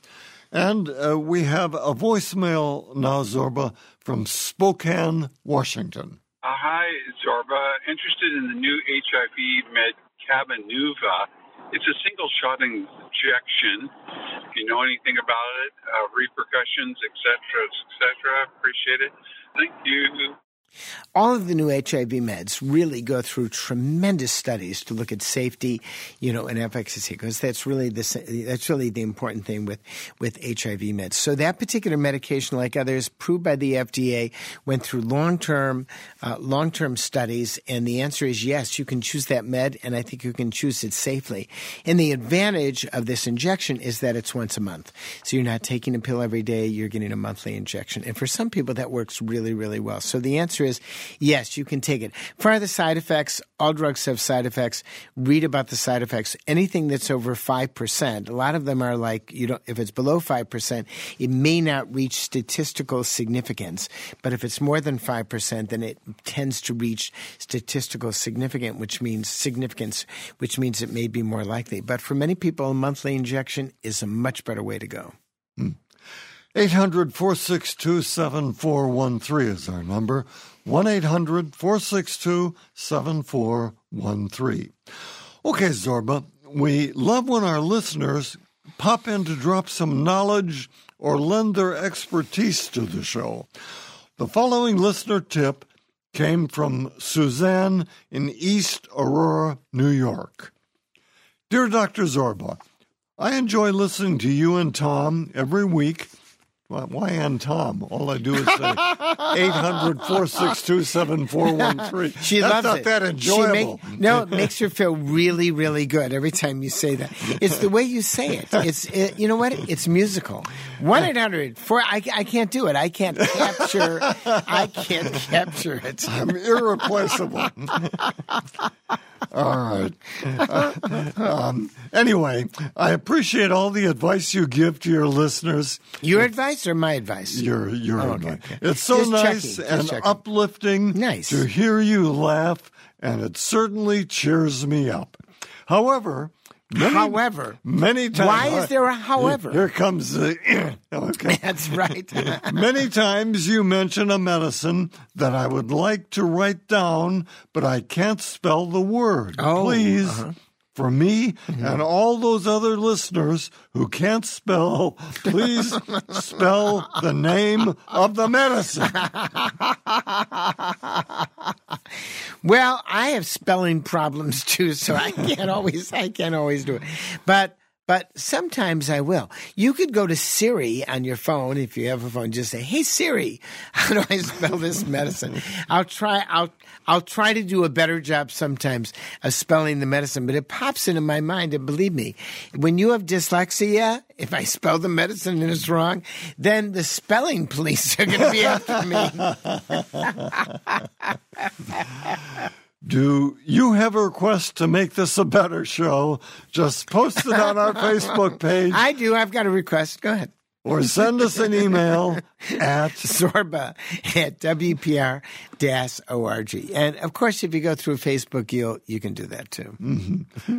And uh, we have a voicemail now, Zorba, from Spokane, Washington. Uh, hi, Zorba. Interested in the new HIV med Cabenuva. It's a single shot injection. If you know anything about it, uh, repercussions, etc., etc., appreciate it. Thank you. All of the new HIV meds really go through tremendous studies to look at safety, you know, and efficacy because that's really the that's really the important thing with with HIV meds. So that particular medication, like others, approved by the FDA, went through long term uh, long term studies, and the answer is yes. You can choose that med, and I think you can choose it safely. And the advantage of this injection is that it's once a month, so you're not taking a pill every day. You're getting a monthly injection, and for some people that works really really well. So the answer is yes, you can take it. For the side effects, all drugs have side effects. Read about the side effects. Anything that's over 5%, a lot of them are like, you don't, if it's below 5%, it may not reach statistical significance. But if it's more than 5%, then it tends to reach statistical significance, which means significance, which means it may be more likely. But for many people, a monthly injection is a much better way to go. Hmm. 800 462 7413 is our number. 1 800 462 7413. Okay, Zorba, we love when our listeners pop in to drop some knowledge or lend their expertise to the show. The following listener tip came from Suzanne in East Aurora, New York. Dear Dr. Zorba, I enjoy listening to you and Tom every week why and Tom? All I do is say 800 462 7413. She That's loves not it. that enjoyable. Make, no, it makes her feel really, really good every time you say that. It's the way you say it. It's it, You know what? It's musical. 1 800 I, I can't do it. I can't capture I can't capture it. I'm irreplaceable. All right. Uh, <laughs> um, anyway, I appreciate all the advice you give to your listeners. Your advice or my advice? Your your Oh, advice. okay, okay. It's so Just nice checking, and checking. uplifting Nice. to hear you laugh, and it certainly cheers me up. However, many, However, many times. why is there a however? Here comes the. <laughs> okay. <laughs> That's right. <laughs> Many times you mention a medicine that I would like to write down, but I can't spell the word. Oh, Please, uh-huh. for me and all those other listeners who can't spell, please spell the name of the medicine. Well, I have spelling problems too, so I can't always I can't always do it. But but sometimes I will. You could go to Siri on your phone if you have a phone. Just say, "Hey Siri, <laughs> how do I spell this medicine?" I'll try. I'll I'll try to do a better job sometimes of spelling the medicine, but it pops into my mind. And believe me, when you have dyslexia, if I spell the medicine and it's wrong, then the spelling police are going to be after me. <laughs> Do you have a request to make this a better show? Just post it on our <laughs> Facebook page I do. I've got a request. Go ahead. Or send us an email at <laughs> Zorba at WPR org. And of course, if you go through Facebook, you'll, you can do that too.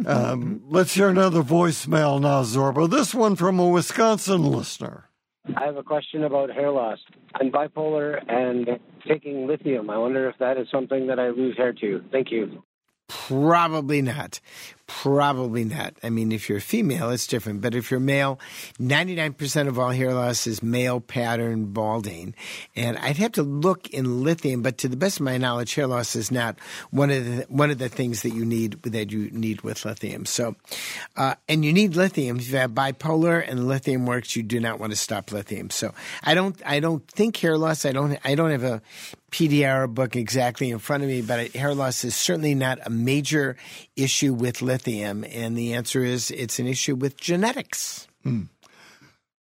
Um, let's hear another voicemail now, Zorba. This one from a Wisconsin listener. I have a question about hair loss. I'm bipolar and taking lithium. I wonder if that is something that I lose hair to. Thank you. Probably not. Probably not. I mean, if you're a female, it's different. But if you're male, 99% of all hair loss is male pattern balding. And I'd have to look in lithium, but to the best of my knowledge, hair loss is not one of the, one of the things that you need, that you need with lithium. So, uh, and you need lithium. If you have bipolar and lithium works, you do not want to stop lithium. So I don't, I don't think hair loss, I don't, I don't have a PDR book exactly in front of me, but hair loss is certainly not a major issue with lithium. And the answer is it's an issue with genetics. Hmm.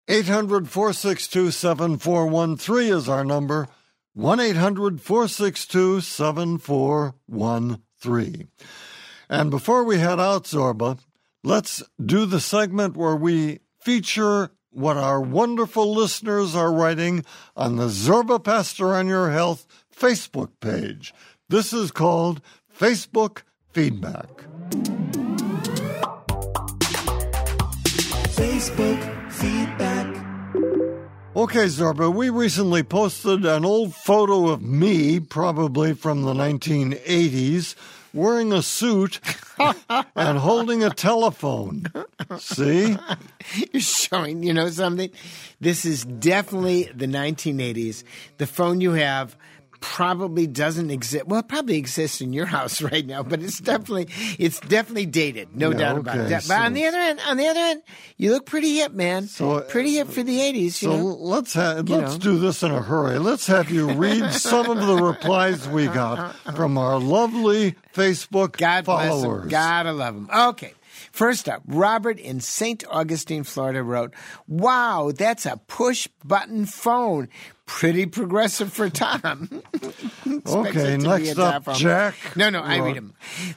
800 462 7413 is our number. 1 800 462 7413. And before we head out, Zorba, let's do the segment where we feature what our wonderful listeners are writing on the Zorba Paster on Your Health Facebook page. This is called Facebook Feedback. Facebook feedback. Okay, Zorba, we recently posted an old photo of me, probably from the 1980s, wearing a suit <laughs> and holding a telephone. See? <laughs> You're showing, you know something? This is definitely the 1980s. The phone you have probably doesn't exist. Well, it probably exists in your house <laughs> right now, but it's definitely it's definitely dated, no Yeah, doubt about okay, it. But on the other end, on the other end, you look pretty hip, man. So, pretty hip for the 80s, you So know. let's ha- let's know. do this in a hurry. Let's have you read <laughs> some of the replies we got from our lovely Facebook God bless followers. Gotta love them. Okay. First up, Robert in St. Augustine, Florida wrote, Wow, that's a push button phone. Pretty progressive for Tom. <laughs> Okay, to next up. Jack No, no, I read him.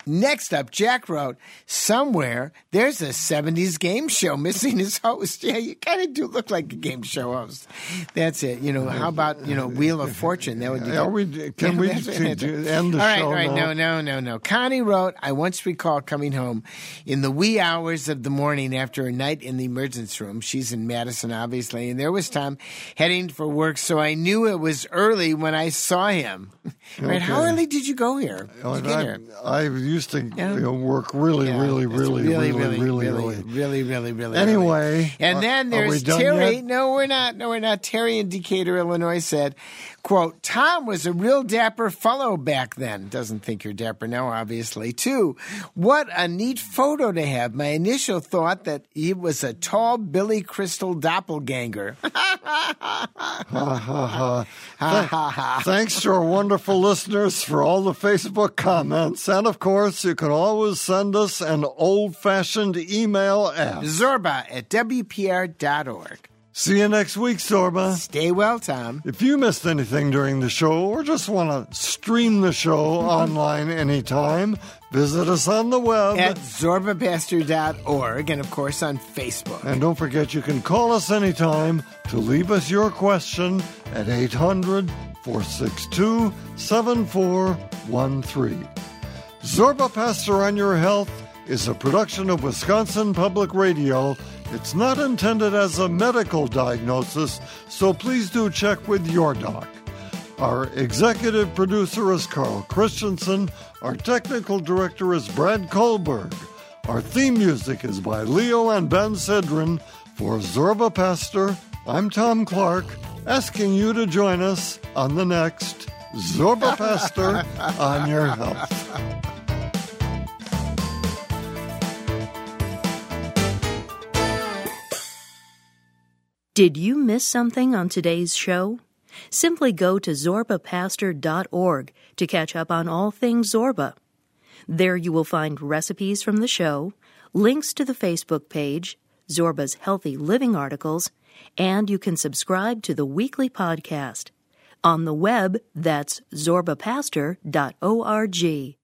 Next up, Jack wrote, Somewhere there's a 70s game show missing his host. <laughs> Yeah, you kind of do look like a game show host. That's it. You know, how about, you know, Wheel of Fortune? That would be Are we- can we end the all right, show All right, now? no, no, no, no. Connie wrote, I once recall coming home in the wee hours of the morning after a night in the emergency room. She's in Madison, obviously, and there was Tom heading for work, so I knew it was early when I saw him. <laughs> right? How early did you go here? You get I, here? I used to Yeah. you know, work really, Yeah, really, really, really, really, really, really, really, really, really. Anyway, and are- then there's Terry. yet? No, we're not. No, we're not. Terry in Decatur, Illinois said, "quote Tom was a real dapper fellow back then. Doesn't think you're dapper now, obviously. Too. What a neat photo to have. My initial thought that he was a tall Billy Crystal doppelganger. <laughs> Ha, ha, ha. Ha, ha, ha. Thanks to our wonderful listeners for all the Facebook comments. And of course, you can always send us an old fashioned email at Zorba at wpr.org. See you next week, Zorba. Stay well, Tom. If you missed anything during the show or just want to stream the show online anytime, visit us on the web. At zorbapaster.org and, of course, on Facebook. and don't forget you can call us anytime to leave us your question at 800 462 7413. Zorba Paster on Your Health is a production of Wisconsin Public Radio. It's not intended as a medical diagnosis, so please do check with your doc. Our executive producer is Carl Christensen. Our technical director is Brad Kohlberg. Our theme music is by Leo and Ben Sidran. For Zorba Paster, I'm Tom Clark, asking you to join us on the next Zorba Paster <laughs> on Your Health. Did you miss something on today's show? Simply go to zorbapaster.org to catch up on all things Zorba. There you will find recipes from the show, links to the Facebook page, Zorba's healthy living articles, and you can subscribe to the weekly podcast. On the web, that's zorbapaster.org.